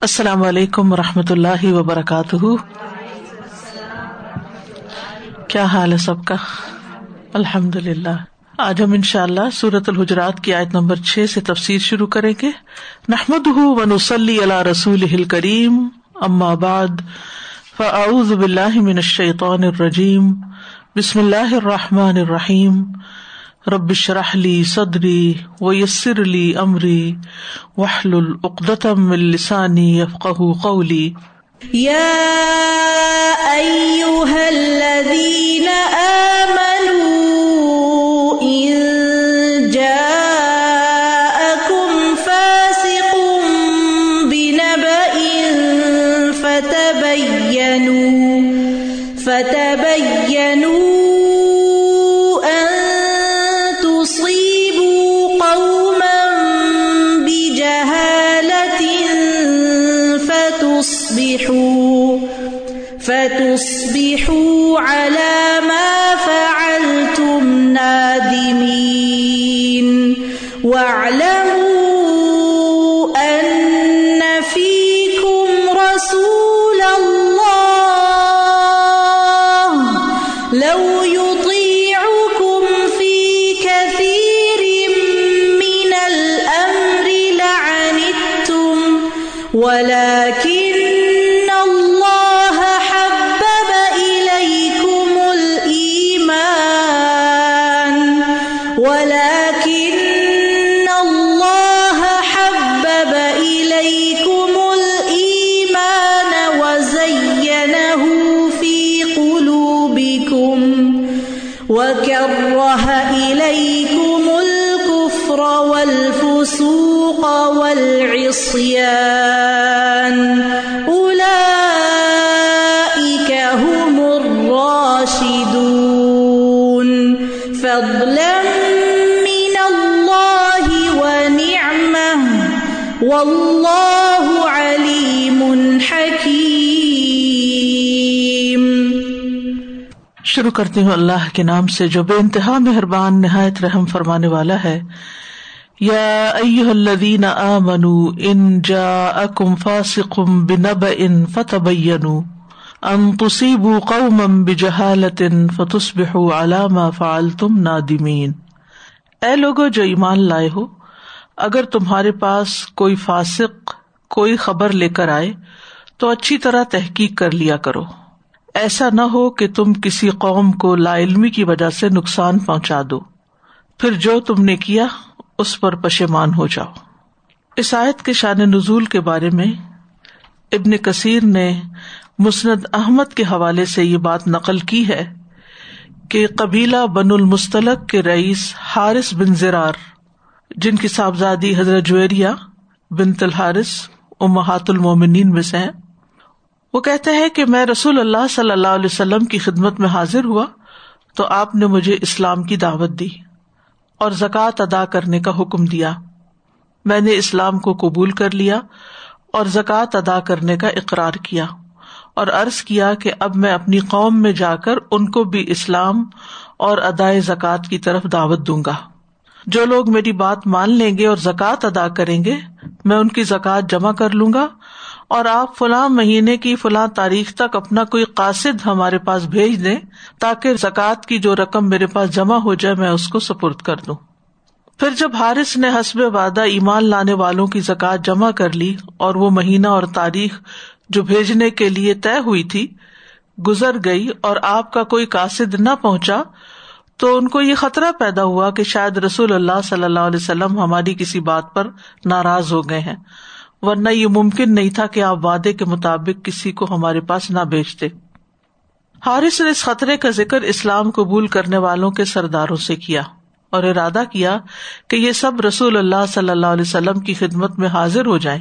السلام علیکم و رحمۃ اللہ وبرکاتہ۔ کیا حال ہے سب کا؟ الحمد للہ آج ہم ان شاء اللہ سورت الحجرات کی آیت نمبر چھ سے تفصیل شروع کریں گے۔ نحمد و نسلی اللہ رسول کریم اماب فعز بلّہ من الشیطان الرجیم، بسم اللہ الرحمٰن الرحیم۔ ربش رحلی صدری و یسر علی عمری وحل العقدم السانی یفق قولی یا الذین آمنوا ان جاءکم فاسق بنبأ فتبینوا فتبینوا ولكن شروع کرتی ہوں اللہ کے نام سے، جو بے انتہا مہربان، نہایت رحم فرمانے والا ہے۔ یا ایوہ الذین آمنوا ان جاءکم فاسق بنبأ فتبینوا ان تصیبوا قوما بجہالت فتصبحوا على ما فعلتم نادمین۔ اے لوگو، جو ایمان لائے ہو، اگر تمہارے پاس کوئی فاسق، کوئی خبر لے کر آئے، تو اچھی طرح تحقیق کر لیا کرو۔ ایسا نہ ہو کہ تم کسی قوم کو لا علمی کی وجہ سے نقصان پہنچا دو۔ پھر جو تم نے کیا، اس پر پشمان ہو جاؤ۔ اس آیت کے شان نزول کے بارے میں ابن کثیر نے مسند احمد کے حوالے سے یہ بات نقل کی ہے کہ قبیلہ بن المستلق کے رئیس حارث بن زرار، جن کی صاحبزادی حضرت جویریا بن تلحارث امہات المومنین میں سے ہیں۔ وہ کہتے ہیں کہ میں رسول اللہ صلی اللہ علیہ وسلم کی خدمت میں حاضر ہوا تو آپ نے مجھے اسلام کی دعوت دی اور زکوٰۃ ادا کرنے کا حکم دیا۔ میں نے اسلام کو قبول کر لیا اور زکوٰۃ ادا کرنے کا اقرار کیا اور عرض کیا کہ اب میں اپنی قوم میں جا کر ان کو بھی اسلام اور ادائے زکوٰۃ کی طرف دعوت دوں گا۔ جو لوگ میری بات مان لیں گے اور زکوٰۃ ادا کریں گے، میں ان کی زکوٰۃ جمع کر لوں گا اور آپ فلاں مہینے کی فلاں تاریخ تک اپنا کوئی قاصد ہمارے پاس بھیج دیں تاکہ زکوٰۃ کی جو رقم میرے پاس جمع ہو جائے میں اس کو سپرد کر دوں۔ پھر جب حارث نے حسب وادہ ایمان لانے والوں کی زکوٰۃ جمع کر لی اور وہ مہینہ اور تاریخ جو بھیجنے کے لیے طے ہوئی تھی، گزر گئی اور آپ کا کوئی قاصد نہ پہنچا، تو ان کو یہ خطرہ پیدا ہوا کہ شاید رسول اللہ صلی اللہ علیہ وسلم ہماری کسی بات پر ناراض ہو گئے ہیں۔ ورنہ یہ ممکن نہیں تھا کہ آپ وعدے کے مطابق کسی کو ہمارے پاس نہ بیچتے حارث نے اس خطرے کا ذکر اسلام قبول کرنے والوں کے سرداروں سے کیا اور ارادہ کیا کہ یہ سب رسول اللہ صلی اللہ علیہ وسلم کی خدمت میں حاضر ہو جائیں۔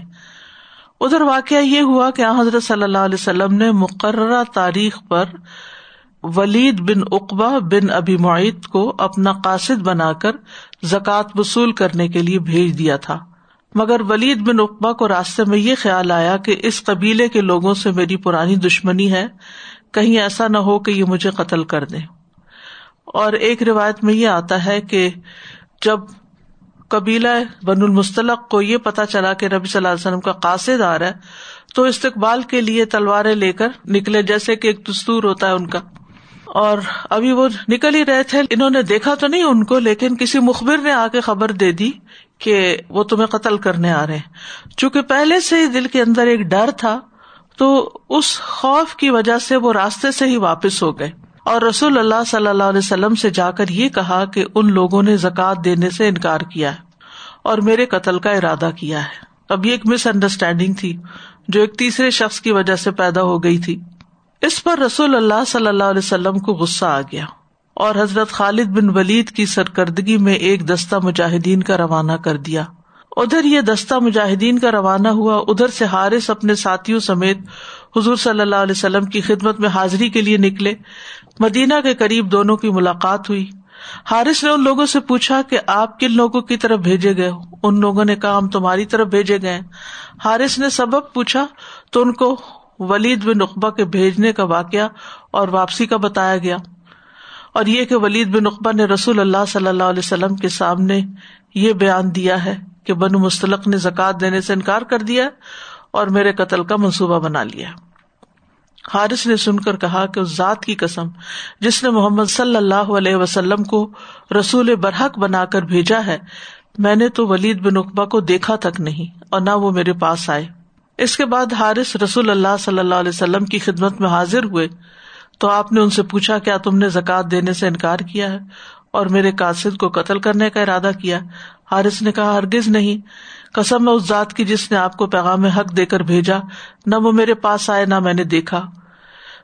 ادھر واقعہ یہ ہوا کہ حضرت صلی اللہ علیہ وسلم نے مقررہ تاریخ پر ولید بن اقبا بن ابی معیت کو اپنا قاصد بنا کر زکوٰۃ وصول کرنے کے لیے بھیج دیا تھا۔ مگر ولید بن اقبا کو راستے میں یہ خیال آیا کہ اس قبیلے کے لوگوں سے میری پرانی دشمنی ہے، کہیں ایسا نہ ہو کہ یہ مجھے قتل کر دے۔ اور ایک روایت میں یہ آتا ہے کہ جب قبیلہ بن المستلق کو یہ پتا چلا کہ نبی صلی اللہ علیہ وسلم کا قاصد آ رہا ہے، تو استقبال کے لیے تلواریں لے کر نکلے، جیسے کہ ایک دستور ہوتا ہے ان کا۔ اور ابھی وہ نکل ہی رہے تھے، انہوں نے دیکھا تو نہیں ان کو، لیکن کسی مخبر نے آ کے خبر دے دی کہ وہ تمہیں قتل کرنے آ رہے ہیں۔ چونکہ پہلے سے ہی دل کے اندر ایک ڈر تھا، تو اس خوف کی وجہ سے وہ راستے سے ہی واپس ہو گئے۔ اور رسول اللہ صلی اللہ علیہ وسلم سے جا کر یہ کہا کہ ان لوگوں نے زکات دینے سے انکار کیا ہے اور میرے قتل کا ارادہ کیا ہے۔ اب یہ ایک مس انڈرسٹینڈنگ تھی جو ایک تیسرے شخص کی وجہ سے پیدا ہو گئی تھی۔ اس پر رسول اللہ صلی اللہ علیہ وسلم کو غصہ آ گیا۔ اور حضرت خالد بن ولید کی سرکردگی میں ایک دستہ مجاہدین کا روانہ کر دیا۔ ادھر یہ دستہ مجاہدین کا روانہ ہوا، ادھر سے حارث اپنے ساتھیوں سمیت حضور صلی اللہ علیہ وسلم کی خدمت میں حاضری کے لیے نکلے۔ مدینہ کے قریب دونوں کی ملاقات ہوئی۔ حارث نے ان لوگوں سے پوچھا کہ آپ کن لوگوں کی طرف بھیجے گئے ان لوگوں نے کہا، ہم تمہاری طرف بھیجے گئے حارث نے سبب پوچھا تو ان کو ولید بن اقبا کے بھیجنے کا واقعہ اور واپسی کا بتایا گیا۔ اور یہ کہ ولید بن اقبا نے رسول اللہ صلی اللہ علیہ وسلم کے سامنے یہ بیان دیا ہے کہ بن مستلق نے زکات دینے سے انکار کر دیا اور میرے قتل کا منصوبہ بنا لیا۔ حارث نے سن کر کہا کہ اس ذات کی قسم، جس نے محمد صلی اللہ علیہ وسلم کو رسول برحق بنا کر بھیجا ہے، میں نے تو ولید بن اقبا کو دیکھا تک نہیں اور نہ وہ میرے پاس آئے۔ اس کے بعد حارث رسول اللہ صلی اللہ علیہ وسلم کی خدمت میں حاضر ہوئے۔ تو آپ نے ان سے پوچھا، کیا تم نے زکات دینے سے انکار کیا ہے؟ اور میرے قاصد کو قتل کرنے کا ارادہ کیا۔ حارث نے کہا، ہرگز نہیں۔ کسم میں اس ذات کی جس نے آپ کو پیغام حق دے کر بھیجا۔ نہ وہ میرے پاس آئے، نہ میں نے دیکھا۔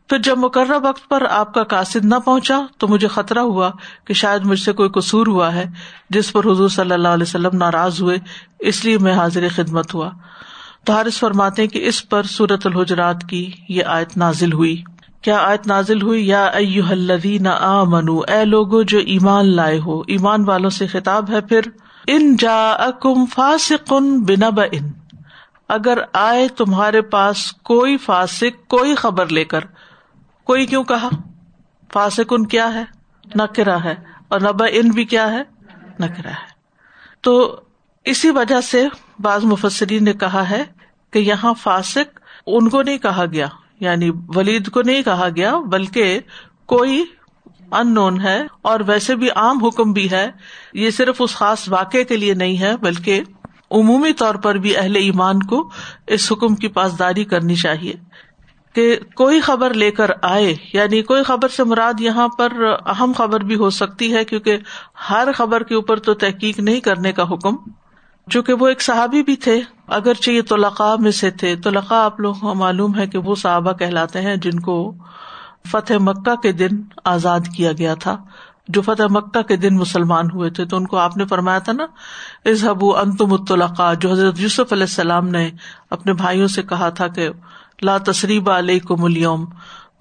پھر جب مقررہ وقت پر آپ کا قاصد نہ پہنچا، تو مجھے خطرہ ہوا کہ شاید مجھ سے کوئی قصور ہوا ہے، جس پر حضور صلی اللہ علیہ وسلم ناراض ہوئے، اس لیے میں حاضر خدمت ہوا۔ تو حارث فرماتے کہ اس پر سورت الحجرات کی یہ آیت نازل ہوئی۔ کیا آیت نازل ہوئی؟ یا الذین آمنو، اے لوگو جو ایمان لائے ہو، ایمان والوں سے خطاب ہے پھر، ان جا اکم فاسقن بنا ان اگر آئے تمہارے پاس کوئی فاسق، کوئی خبر لے کر، کوئی کیوں کہا؟ فاسق ان کیا ہے؟ نہ ہے، اور نبا ان بھی کیا ہے؟ نہ ہے۔ تو اسی وجہ سے بعض مفسری نے کہا ہے کہ یہاں فاسق، ان کو نہیں کہا گیا۔ یعنی ولید کو نہیں کہا گیا، بلکہ کوئی ان نون ہے اور ویسے بھی عام حکم بھی ہے۔ یہ صرف اس خاص واقعے کے لیے نہیں ہے، بلکہ عمومی طور پر بھی اہل ایمان کو اس حکم کی پاسداری کرنی چاہیے۔ کہ کوئی خبر لے کر آئے یعنی کوئی خبر سے مراد یہاں پر اہم خبر بھی ہو سکتی ہے، کیونکہ ہر خبر کے اوپر تو تحقیق نہیں کرنے کا حکم۔ چونکہ وہ ایک صحابی بھی تھے اگر چاہیے تو لقا میں سے تھے تو آپ لوگ کو معلوم ہے کہ وہ صحابہ کہلاتے ہیں جن کو فتح مکہ کے دن آزاد کیا گیا تھا۔ جو فتح مکہ کے دن مسلمان ہوئے تھے، تو ان کو آپ نے فرمایا تھا نا ابو انتم الطلقا جو حضرت یوسف علیہ السلام نے اپنے بھائیوں سے کہا تھا کہ لا تصریب علیہ کو ملیوم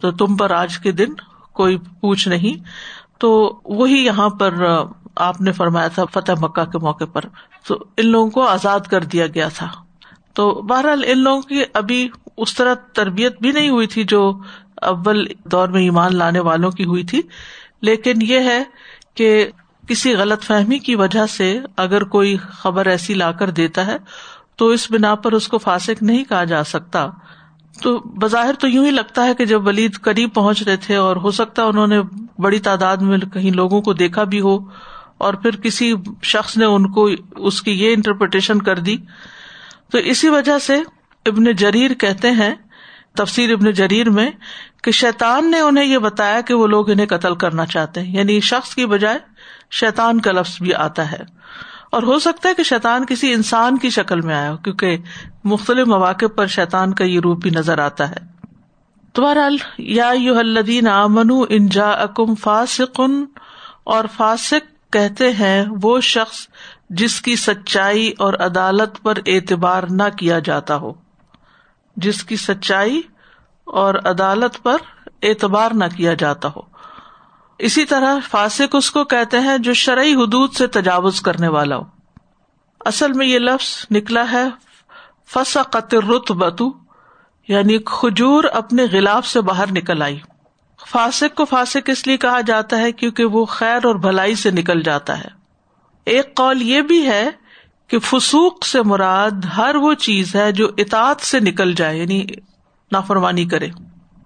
تو تم پر آج کے دن کوئی پوچھ نہیں۔ تو وہی یہاں پر آپ نے فرمایا تھا فتح مکہ کے موقع پر، تو ان لوگوں کو آزاد کر دیا گیا تھا۔ تو بہرحال ان لوگوں کی ابھی اس طرح تربیت بھی نہیں ہوئی تھی جو اول دور میں ایمان لانے والوں کی ہوئی تھی۔ لیکن یہ ہے کہ کسی غلط فہمی کی وجہ سے اگر کوئی خبر ایسی لا کر دیتا ہے، تو اس بنا پر اس کو فاسک نہیں کہا جا سکتا۔ تو بظاہر تو یوں ہی لگتا ہے کہ جب ولید قریب پہنچ رہے تھے اور ہو سکتا انہوں نے بڑی تعداد میں کہیں لوگوں کو دیکھا بھی ہو اور پھر کسی شخص نے ان کو اس کی یہ انٹرپریٹیشن کر دی۔ تو اسی وجہ سے ابن جریر کہتے ہیں، تفسیر ابن جریر میں کہ شیتان نے انہیں یہ بتایا کہ وہ لوگ انہیں قتل کرنا چاہتے ہیں۔ یعنی شخص کی بجائے شیتان کا لفظ بھی آتا ہے۔ اور ہو سکتا ہے کہ شیتان کسی انسان کی شکل میں آیا ہو، کیونکہ مختلف مواقع پر شیتان کا یہ روپ بھی نظر آتا ہے۔ تمہارا یا یو الدین امن انجا اکم فاسقن اور فاسق کہتے ہیں، وہ شخص جس کی سچائی اور عدالت پر اعتبار نہ کیا جاتا ہو۔ جس کی سچائی اور عدالت پر اعتبار نہ کیا جاتا ہو۔ اسی طرح فاسق اس کو کہتے ہیں جو شرعی حدود سے تجاوز کرنے والا ہو۔ اصل میں یہ لفظ نکلا ہے فس قطر رت بتو یعنی کھجور اپنے غلاف سے باہر نکل آئی۔ فاسق کو فاسق اس لیے کہا جاتا ہے کیونکہ وہ خیر اور بھلائی سے نکل جاتا ہے۔ ایک قول یہ بھی ہے کہ فسوق سے مراد ہر وہ چیز ہے جو اطاعت سے نکل جائے یعنی نافرمانی کرے۔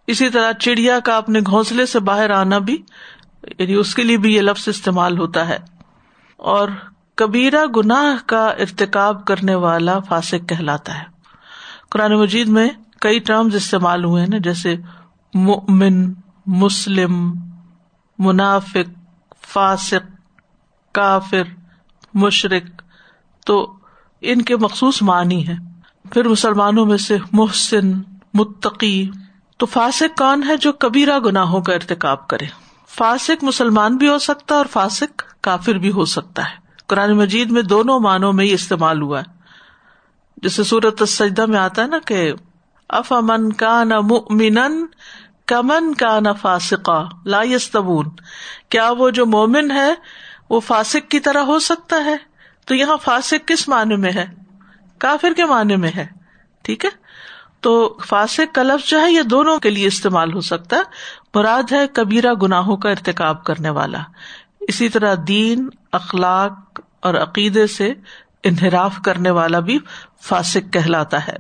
اسی طرح چڑیا کا اپنے گھونسلے سے باہر آنا بھی یعنی اس کے لیے بھی یہ لفظ استعمال ہوتا ہے۔ اور کبیرہ گناہ کا ارتکاب کرنے والا فاسق کہلاتا ہے۔ قرآن مجید میں کئی ٹرمز استعمال ہوئے ہیں نا جیسے مؤمن مسلم، منافق، فاسق، کافر مشرق تو ان کے مخصوص معنی ہے پھر مسلمانوں میں سے محسن، متقی، تو فاسق کون ہے جو کبیرہ گناہوں کا ارتکاب کرے؟ فاسق مسلمان بھی ہو سکتا ہے اور فاسق کافر بھی ہو سکتا ہے۔ قرآن مجید میں دونوں معنوں میں یہ استعمال ہوا ہے۔ جیسے سورت سجدہ میں آتا ہے نا کہ اف امن کا کمن کا نہ فاسقا لا یستبون کیا وہ جو مومن ہے، وہ فاسق کی طرح ہو سکتا ہے؟ تو یہاں فاسق کس معنی میں ہے؟ کافر کے معنی میں ہے۔ ٹھیک ہے؟ تو فاسق کا لفظ جو ہے، یہ دونوں کے لیے استعمال ہو سکتا ہے۔ مراد ہے کبیرہ گناہوں کا ارتقاب کرنے والا۔ اسی طرح دین، اخلاق اور عقیدے سے انحراف کرنے والا بھی فاسق کہلاتا ہے۔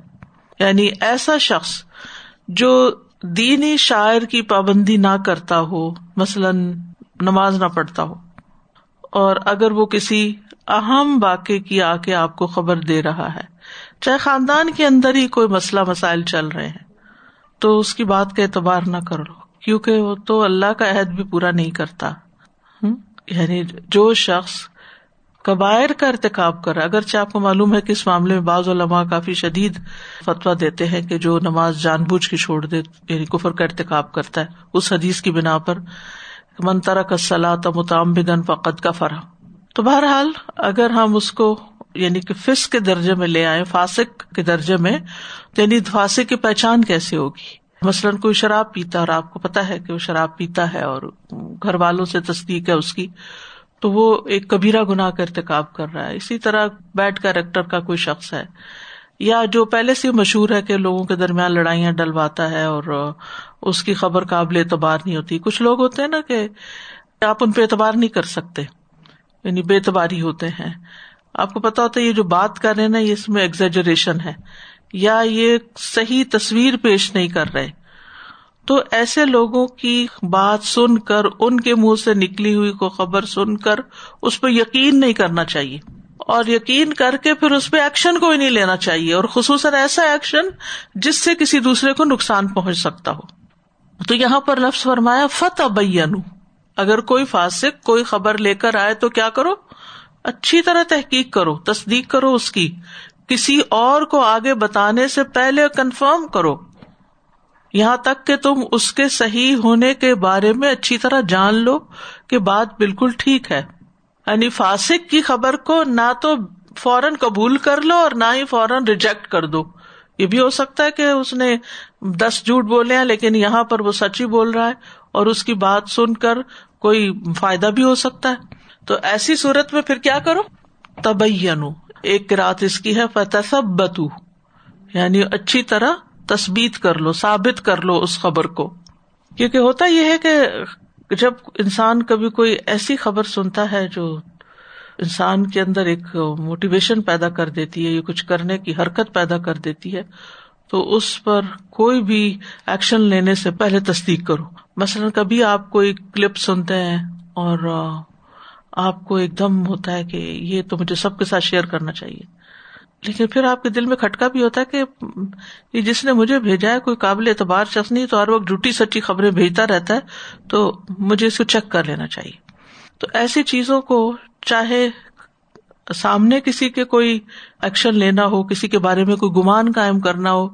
یعنی ایسا شخص جو دینی شاعر کی پابندی نہ کرتا ہو، مثلاً نماز نہ پڑھتا ہو۔ اور اگر وہ کسی اہم واقع کی آ کے آپ کو خبر دے رہا ہے، چاہے خاندان کے اندر ہی کوئی مسئلہ مسائل چل رہے ہیں، تو اس کی بات کا اعتبار نہ کر لو کیونکہ وہ تو اللہ کا عہد بھی پورا نہیں کرتا۔ یعنی جو شخص کبائر کا ارتقاب کر، اگرچہ آپ کو معلوم ہے کہ اس معاملے میں بعض علماء کافی شدید فتویٰ دیتے ہیں کہ جو نماز جان بوجھ کے چھوڑ دے یعنی کفر کا ارتقاب کرتا ہے۔ اس حدیث کی بنا پر منترا کا سلاۃ متام بدن فقط کا فرا تو بہرحال، اگر ہم اس کو یعنی کہ فس کے درجے میں لے آئے فاسک کے درجے میں، تو یعنی فاسق کی پہچان کیسے ہوگی؟ مثلاً کوئی شراب پیتا اور آپ کو پتا ہے کہ وہ شراب پیتا ہے اور گھر والوں سے تصدیق ہے اس کی تو وہ ایک کبیرہ گناہ کا ارتقاب کر رہا ہے۔ اسی طرح بیڈ کیریکٹر کا کوئی شخص ہے، یا جو پہلے سے مشہور ہے کہ لوگوں کے درمیان لڑائیاں ڈلواتا ہے اور اس کی خبر قابل اعتبار نہیں ہوتی۔ کچھ لوگ ہوتے ہیں نا کہ آپ ان پہ اعتبار نہیں کر سکتے یعنی بے اعتباری ہوتے ہیں۔ آپ کو پتا ہوتا ہے یہ جو بات کر رہے نا اس میں ایگزیجریشن ہے۔ یا یہ صحیح تصویر پیش نہیں کر رہے۔ تو ایسے لوگوں کی بات سن کر، ان کے منہ سے نکلی ہوئی کو خبر سن کر اس پہ یقین نہیں کرنا چاہیے۔ اور یقین کر کے پھر اس پہ ایکشن کو بھی نہیں لینا چاہیے۔ اور خصوصاً ایسا ایکشن جس سے کسی دوسرے کو نقصان پہنچ سکتا ہو۔ تو یہاں پر لفظ فرمایا فتح بین اگر کوئی فاسک کوئی خبر لے کر آئے تو کیا کرو؟ اچھی طرح تحقیق کرو، تصدیق کرو اس کی۔ کسی اور کو آگے بتانے سے پہلے کنفرم کرو۔ یہاں تک کہ تم اس کے صحیح ہونے کے بارے میں اچھی طرح جان لو کہ بات بالکل ٹھیک ہے۔ یعنی فاسک کی خبر کو نہ تو فوراً قبول کر لو اور نہ ہی فوراً ریجیکٹ کر دو۔ یہ بھی ہو سکتا ہے کہ اس نے دس جھوٹ بولے ہیں لیکن یہاں پر وہ سچ ہی بول رہا ہے اور اس کی بات سن کر کوئی فائدہ بھی ہو سکتا ہے۔ تو ایسی صورت میں پھر کیا کرو؟ تبین ایک رات اس کی ہے فتح بتو یعنی اچھی طرح تصبیت کر لو، ثابت کر لو اس خبر کو۔ کیونکہ ہوتا یہ ہے کہ جب انسان کبھی کوئی ایسی خبر سنتا ہے جو انسان کے اندر ایک موٹیویشن پیدا کر دیتی ہے یا کچھ کرنے کی حرکت پیدا کر دیتی ہے، تو اس پر کوئی بھی ایکشن لینے سے پہلے تصدیق کرو۔ مثلاً کبھی آپ کوئی کلپ سنتے ہیں اور آپ کو ایک دم ہوتا ہے کہ یہ تو مجھے سب کے ساتھ شیئر کرنا چاہیے۔ لیکن پھر آپ کے دل میں کھٹکا بھی ہوتا ہے کہ جس نے مجھے بھیجا ہے کوئی قابل اعتبار شخص نہیں، تو ہر وقت جھوٹی سچی خبریں بھیجتا رہتا ہے، تو مجھے اس کو چیک کر لینا چاہیے۔ تو ایسی چیزوں کو چاہے سامنے کسی کے کوئی ایکشن لینا ہو، کسی کے بارے میں کوئی گمان قائم کرنا ہو،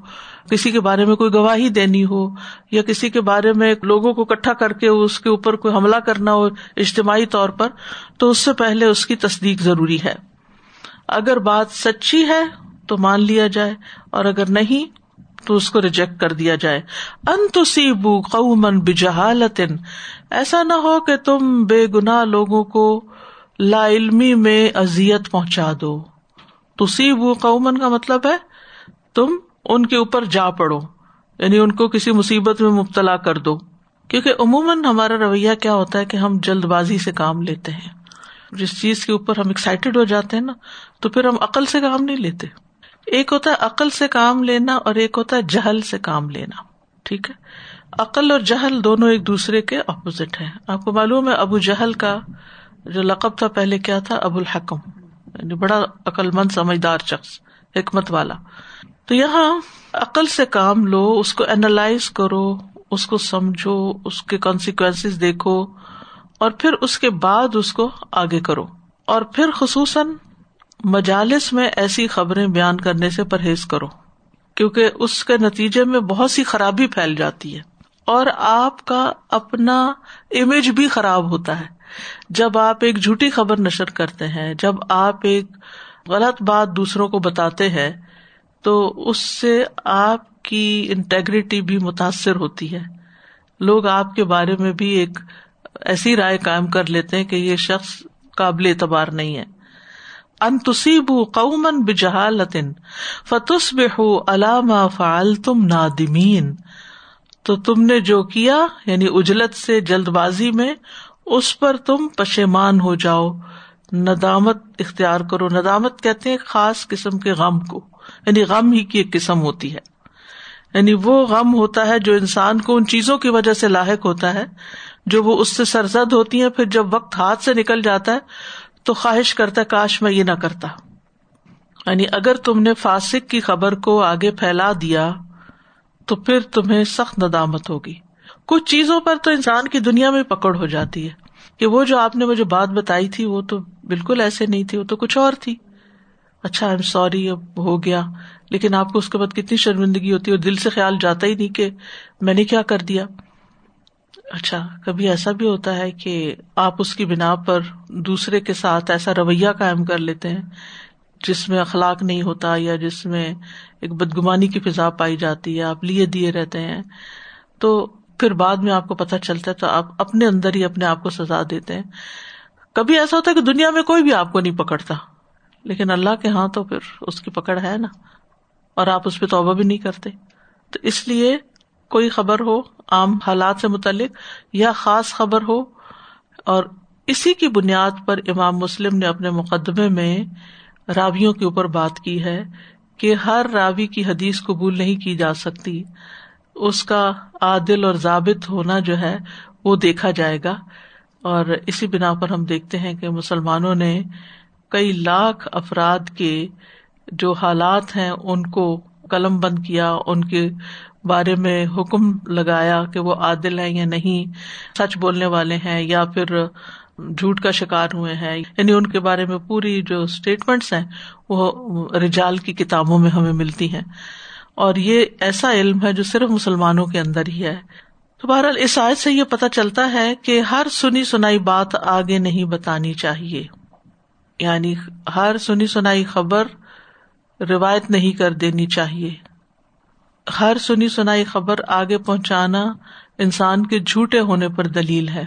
کسی کے بارے میں کوئی گواہی دینی ہو، یا کسی کے بارے میں لوگوں کو اکٹھا کر کے اس کے اوپر کوئی حملہ کرنا ہو اجتماعی طور پر، تو اس سے پہلے اس کی تصدیق ضروری ہے۔ اگر بات سچی ہے تو مان لیا جائے، اور اگر نہیں تو اس کو ریجیکٹ کر دیا جائے۔ انتبو قومن بجہالت ایسا نہ ہو کہ تم بے گنا لوگوں کو لا علمی میں ازیت پہنچا دو۔ تصیبو قومن کا مطلب ہے تم ان کے اوپر جا پڑو یعنی ان کو کسی مصیبت میں مبتلا کر دو۔ کیونکہ عموماً ہمارا رویہ کیا ہوتا ہے کہ ہم جلد بازی سے کام لیتے ہیں۔ جس چیز کے اوپر ہم ایکسائٹیڈ ہو جاتے ہیں نا، تو پھر ہم عقل سے کام نہیں لیتے۔ ایک ہوتا ہے عقل سے کام لینا اور ایک ہوتا ہے جہل سے کام لینا۔ ٹھیک ہے؟ عقل اور جہل دونوں ایک دوسرے کے اپوزٹ ہیں۔ آپ کو معلوم ہے ابو جہل کا جو لقب تھا پہلے کیا تھا؟ ابو الحکم۔ یعنی بڑا عقل مند سمجھدار شخص، حکمت والا۔ تو یہاں عقل سے کام لو، اس کو اینالائز کرو، اس کو سمجھو، اس کے کانسیکوینس دیکھو۔ اور پھر اس کے بعد اس کو آگے کرو۔ اور پھر خصوصاً مجالس میں ایسی خبریں بیان کرنے سے پرہیز کرو، کیونکہ اس کے نتیجے میں بہت سی خرابی پھیل جاتی ہے۔ اور آپ کا اپنا امیج بھی خراب ہوتا ہے۔ جب آپ ایک جھوٹی خبر نشر کرتے ہیں، جب آپ ایک غلط بات دوسروں کو بتاتے ہیں، تو اس سے آپ کی انٹیگریٹی بھی متاثر ہوتی ہے۔ لوگ آپ کے بارے میں بھی ایک ایسی رائے قائم کر لیتے ہیں کہ یہ شخص قابل اعتبار نہیں ہے۔ ان تصیب قومن بجہالتن فتس بے علامہ فعال تم نادمین۔ تو تم نے جو کیا یعنی اجلت سے جلد بازی میں، اس پر تم پشیمان ہو جاؤ۔ ندامت اختیار کرو۔ ندامت کہتے ہیں خاص قسم کے غم کو یعنی غم ہی کی ایک قسم ہوتی ہے۔ یعنی وہ غم ہوتا ہے جو انسان کو ان چیزوں کی وجہ سے لاحق ہوتا ہے۔ جو وہ اس سے سرزد ہوتی ہیں، پھر جب وقت ہاتھ سے نکل جاتا ہے، تو خواہش کرتا ہے، کاش میں یہ نہ کرتا۔ یعنی اگر تم نے فاسک کی خبر کو آگے پھیلا دیا، تو پھر تمہیں سخت ندامت ہوگی۔ کچھ چیزوں پر تو انسان کی دنیا میں پکڑ ہو جاتی ہے۔ کہ وہ جو آپ نے مجھے بات بتائی تھی، وہ تو بالکل ایسے نہیں تھی، وہ تو کچھ اور تھی۔ اچھا ایم سوری اب ہو گیا۔ لیکن آپ کو اس کے بعد کتنی شرمندگی ہوتی ہے اور دل سے خیال جاتا ہی نہیں کہ میں نے کیا کر دیا۔ اچھا کبھی ایسا بھی ہوتا ہے کہ آپ اس کی بنا پر دوسرے کے ساتھ ایسا رویہ قائم کر لیتے ہیں جس میں اخلاق نہیں ہوتا یا جس میں ایک بدگمانی کی فضا پائی جاتی ہے، آپ لیے دیے رہتے ہیں؟ تو پھر بعد میں آپ کو پتہ چلتا ہے تو آپ اپنے اندر ہی اپنے آپ کو سزا دیتے ہیں۔ کبھی ایسا ہوتا ہے کہ دنیا میں کوئی بھی آپ کو نہیں پکڑتا، لیکن اللہ کے ہاں تو پھر اس کی پکڑ ہے نا، اور آپ اس پہ توبہ بھی نہیں کرتے۔ تو اس لیے کوئی خبر ہو، عام حالات سے متعلق، یا خاص خبر ہو، اور اسی کی بنیاد پر امام مسلم نے اپنے مقدمے میں راویوں کے اوپر بات کی ہے کہ ہر راوی کی حدیث قبول نہیں کی جا سکتی۔ اس کا عادل اور ضابط ہونا جو ہے، وہ دیکھا جائے گا۔ اور اسی بنا پر ہم دیکھتے ہیں کہ مسلمانوں نے کئی لاکھ افراد کے جو حالات ہیں، ان کو قلم بند کیا، ان کے بارے میں حکم لگایا کہ وہ عادل ہے یا نہیں، سچ بولنے والے ہیں یا پھر جھوٹ کا شکار ہوئے ہیں۔ یعنی ان کے بارے میں پوری جو اسٹیٹمنٹس ہیں، وہ رجال کی کتابوں میں ہمیں ملتی ہیں۔ اور یہ ایسا علم ہے جو صرف مسلمانوں کے اندر ہی ہے۔ تو بہرحال اس آیت سے یہ پتا چلتا ہے کہ ہر سنی سنائی بات آگے نہیں بتانی چاہیے۔ یعنی ہر سنی سنائی خبر روایت نہیں کر دینی چاہیے۔ ہر سنی سنائی خبر آگے پہنچانا انسان کے جھوٹے ہونے پر دلیل ہے۔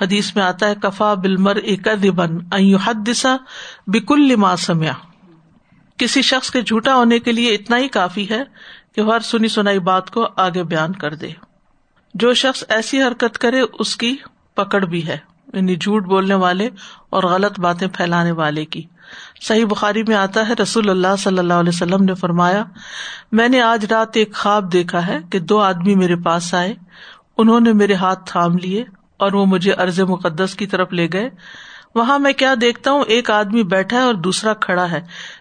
حدیث میں آتا ہے، کفا بلمر ایک بن حد دسا بکل سمیا کسی شخص کے جھوٹا ہونے کے لیے اتنا ہی کافی ہے کہ ہر سنی سنائی بات کو آگے بیان کر دے۔ جو شخص ایسی حرکت کرے، اس کی پکڑ بھی ہے یعنی جھوٹ بولنے والے اور غلط باتیں پھیلانے والے کی۔ صحیح بخاری میں آتا ہے، رسول اللہ صلی اللہ علیہ وسلم نے فرمایا، میں نے آج رات ایک خواب دیکھا ہے کہ دو آدمی میرے پاس آئے، انہوں نے میرے ہاتھ تھام لیے اور وہ مجھے ارض مقدس کی طرف لے گئے۔ وہاں میں کیا دیکھتا ہوں، ایک آدمی بیٹھا ہے اور دوسرا کھڑا ہے،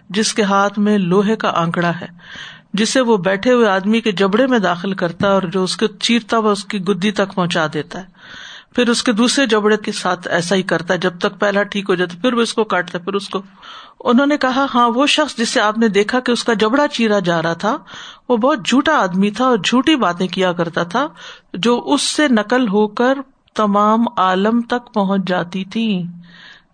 جس کے ہاتھ میں لوہے کا آنکڑا ہے، جسے وہ بیٹھے ہوئے آدمی کے جبڑے میں داخل کرتا ہے اور جو اس کو چیرتا وہ اس کی گدی تک پہنچا دیتا ہے۔ پھر اس کے دوسرے جبڑے کے ساتھ ایسا ہی کرتا ہے، جب تک پہلا ٹھیک ہو جاتا پھر وہ اس کو کاٹتا پھر اس کو انہوں نے کہا ہاں وہ شخص جسے آپ نے دیکھا کہ اس کا جبڑا چیرا جا رہا تھا، وہ بہت جھوٹا آدمی تھا اور جھوٹی باتیں کیا کرتا تھا، جو اس سے نقل ہو کر تمام عالم تک پہنچ جاتی تھی۔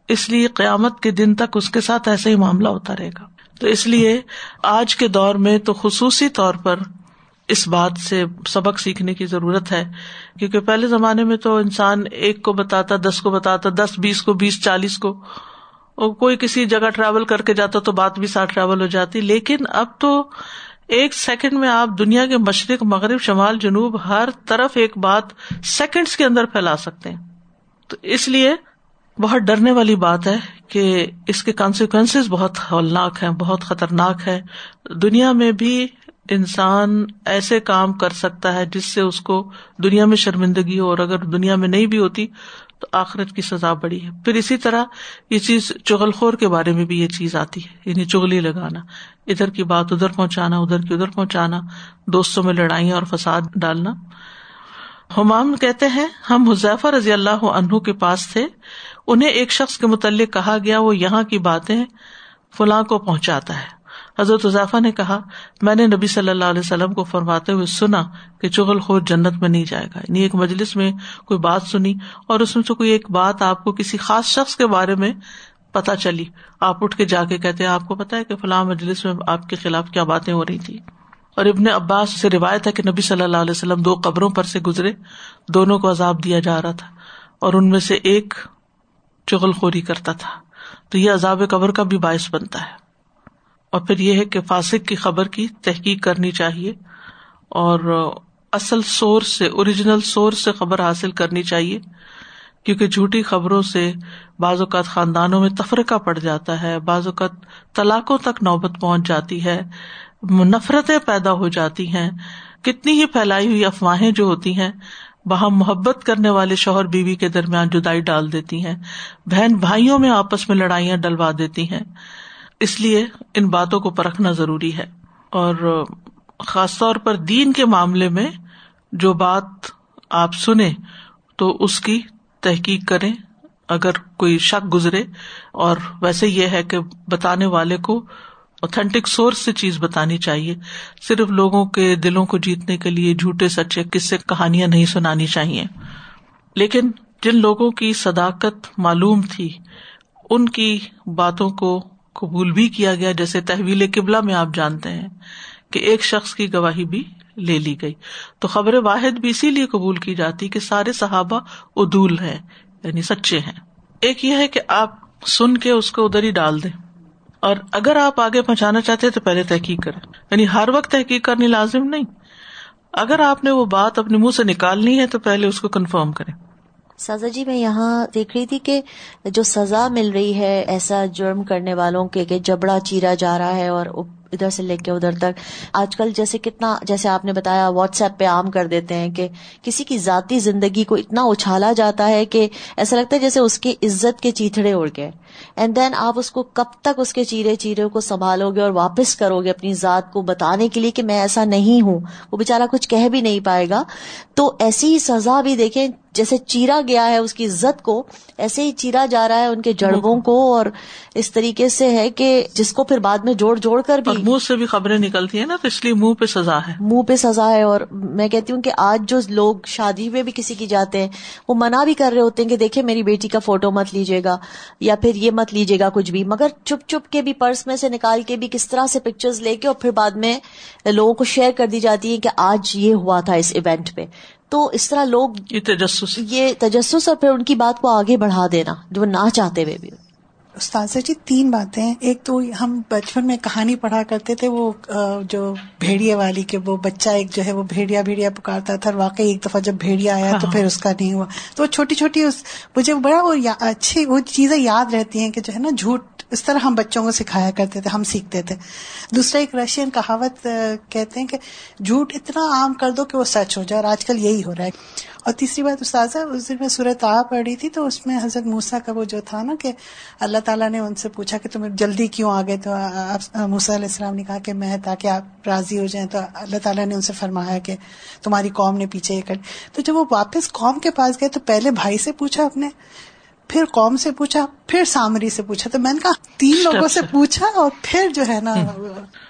اس لیے قیامت کے دن تک اس کے ساتھ ایسا ہی معاملہ ہوتا رہے گا۔ تو اس لیے آج کے دور میں تو خصوصی طور پر اس بات سے سبق سیکھنے کی ضرورت ہے، کیونکہ پہلے زمانے میں تو انسان ایک کو بتاتا، دس کو بتاتا، دس، بیس کو، بیس، چالیس کو کوئی کسی جگہ ٹریول کر کے جاتا تو بات بھی ساتھ ٹریول ہو جاتی، لیکن اب تو ایک سیکنڈ میں آپ دنیا کے مشرق، مغرب، شمال، جنوب، ہر طرف ایک بات سیکنڈس کے اندر پھیلا سکتے ہیں۔ تو اس لیے بہت ڈرنے والی بات ہے کہ اس کے کانسیکوینس بہت ہولناک ہیں، بہت خطرناک ہے دنیا میں بھی انسان ایسے کام کر سکتا ہے جس سے اس کو دنیا میں شرمندگی ہو اور اگر دنیا میں نہیں بھی ہوتی تو آخرت کی سزا بڑی ہے۔ پھر اسی طرح یہ چیز چغل خور کے بارے میں بھی یہ چیز آتی ہے یعنی چگلی لگانا۔ ادھر کی بات ادھر پہنچانا، ادھر کی ادھر پہنچانا، دوستوں میں لڑائیاں اور فساد ڈالنا۔ حمام کہتے ہیں، ہم حذیفہ رضی اللہ عنہ کے پاس تھے، انہیں ایک شخص کے متعلق کہا گیا، وہ یہاں کی باتیں فلاں کو پہنچاتا ہے۔ حضرت اضافہ نے کہا، میں نے نبی صلی اللہ علیہ وسلم کو فرماتے ہوئے سنا کہ چغل خور جنت میں نہیں جائے گا۔ یعنی ایک مجلس میں کوئی بات سنی اور اس میں سے کوئی ایک بات آپ کو کسی خاص شخص کے بارے میں پتا چلی۔ آپ اٹھ کے جا کے کہتے، آپ کو پتا ہے کہ فلاں مجلس میں آپ کے خلاف کیا باتیں ہو رہی تھی۔ اور ابن عباس سے روایت ہے کہ نبی صلی اللہ علیہ وسلم دو قبروں پر سے گزرے، دونوں کو عذاب دیا جا رہا تھا اور ان میں سے ایک چغل خوری کرتا تھا۔ تو یہ عذاب قبر کا بھی باعث بنتا ہے۔ اور پھر یہ ہے کہ فاسق کی خبر کی تحقیق کرنی چاہیے اور اصل سورس سے اوریجنل سورس سے خبر حاصل کرنی چاہیے، کیونکہ جھوٹی خبروں سے بعض اوقات خاندانوں میں تفرقہ پڑ جاتا ہے، بعض اوقات طلاقوں تک نوبت پہنچ جاتی ہے، نفرتیں پیدا ہو جاتی ہیں، کتنی ہی پھیلائی ہوئی افواہیں جو ہوتی ہیں وہاں محبت کرنے والے شوہر بیوی کے درمیان جدائی ڈال دیتی ہیں، بہن بھائیوں میں آپس میں لڑائیاں ڈلوا دیتی ہیں۔ اس لیے ان باتوں کو پرکھنا ضروری ہے اور خاص طور پر دین کے معاملے میں جو بات آپ سنیں تو اس کی تحقیق کریں اگر کوئی شک گزرے اور ویسے یہ ہے کہ بتانے والے کو اوتھینٹک سورس سے چیز بتانی چاہیے صرف لوگوں کے دلوں کو جیتنے کے لیے جھوٹے سچے کس سے کہانیاں نہیں سنانی چاہیے لیکن جن لوگوں کی صداقت معلوم تھی ان کی باتوں کو قبول بھی کیا گیا، جیسے تحویل قبلہ میں آپ جانتے ہیں کہ ایک شخص کی گواہی بھی لے لی گئی۔ تو خبر واحد بھی اسی لیے قبول کی جاتی کہ سارے صحابہ ادول ہے یعنی سچے ہیں۔ ایک یہ ہے کہ آپ سن کے اس کو ادھر ہی ڈال دیں۔ اور اگر آپ آگے پہنچانا چاہتے تو پہلے تحقیق کریں۔ یعنی ہر وقت تحقیق کرنی لازم نہیں۔ اگر آپ نے وہ بات اپنے منہ سے نکالنی ہے تو پہلے اس کو کنفرم کریں۔ سازا جی میں یہاں دیکھ رہی تھی کہ جو سزا مل رہی ہے ایسا جرم کرنے والوں کے کہ جبڑا چیرا جا رہا ہے اور ادھر سے لے کے ادھر تک۔ آج کل جیسے کتنا، جیسے آپ نے بتایا، واٹس ایپ پہ عام کر دیتے ہیں کہ کسی کی ذاتی زندگی کو اتنا اچھالا جاتا ہے کہ ایسا لگتا ہے جیسے اس کی عزت کے چیتڑے اڑ گئے۔ اینڈ دین آپ اس کو کب تک اس کے چیرے چیرے کو سنبھالو گے اور واپس کرو گے اپنی ذات کو بتانے کے لیے کہ میں ایسا نہیں ہوں وہ بےچارا کچھ کہہ بھی نہیں پائے گا۔ تو ایسی ہی سزا بھی دیکھیں جیسے چیرا گیا ہے اس کی عزت کو ایسے ہی چیرا جا رہا ہے ان کے جڑبوں کو اور اس طریقے سے ہے کہ جس کو پھر بعد میں جوڑ جوڑ کر بھی منہ سے بھی خبریں نکلتی ہیں نا تو اس لیے منہ پہ سزا ہے۔ منہ پہ سزا ہے اور میں کہتی ہوں کہ آج جو لوگ شادی میں بھی کسی کی جاتے ہیں وہ منع بھی کر رہے ہوتے ہیں کہ دیکھیں میری بیٹی کا فوٹو مت لیجیے گا یا پھر یہ مت لیجیے گا کچھ بھی۔ مگر چپ چپ کے بھی پرس میں سے نکال کے بھی کس طرح سے پکچرز لے کے اور پھر بعد میں لوگوں کو شیئر کر دی جاتی ہے کہ آج یہ ہوا تھا اس ایونٹ پہ۔ تو اس طرح لوگ یہ تجسس۔ یہ تجسس اور پھر ان کی بات کو آگے بڑھا دینا جو نہ چاہتے ہوئے بھی۔ استاذ جی تین باتیں ایک تو ہم بچپن میں کہانی پڑھا کرتے تھے وہ جو بھیڑیا والی کے وہ بچہ ایک جو ہے وہ بھیڑیا بھیڑیا پکارتا تھا واقعی ایک دفعہ جب بھیڑیا آیا تو ہاں۔ پھر اس کا نہیں ہوا۔ تو چھوٹی چھوٹی مجھے بڑا وہ اچھی وہ چیزیں یاد رہتی ہیں کہ جو ہے نا جھوٹ اس طرح ہم بچوں کو سکھایا کرتے تھے ہم سیکھتے تھے۔ دوسرا ایک رشین کہاوت کہتے ہیں کہ جھوٹ اتنا عام کر دو کہ وہ سچ ہو جائے اور آج کل یہی ہو رہا ہے۔ اور تیسری بات استاذہ اس دن میں صورت آ پڑ رہی تھی تو اس میں حضرت موسا کا وہ جو تھا نا کہ اللہ تعالیٰ نے ان سے پوچھا کہ تم جلدی کیوں آ گئے تو موسا علیہ السلام نے کہا کہ میں تاکہ آپ راضی ہو جائیں۔ تو اللہ تعالیٰ نے ان سے فرمایا کہ تمہاری قوم نے پیچھے یہ کر تو جب وہ واپس قوم کے پاس گئے تو پہلے بھائی سے پوچھا اپنے پھر قوم سے پوچھا پھر سامری سے پوچھا۔ تو میں نے کہا تین لوگوں سے پوچھا اور پھر جو ہے نا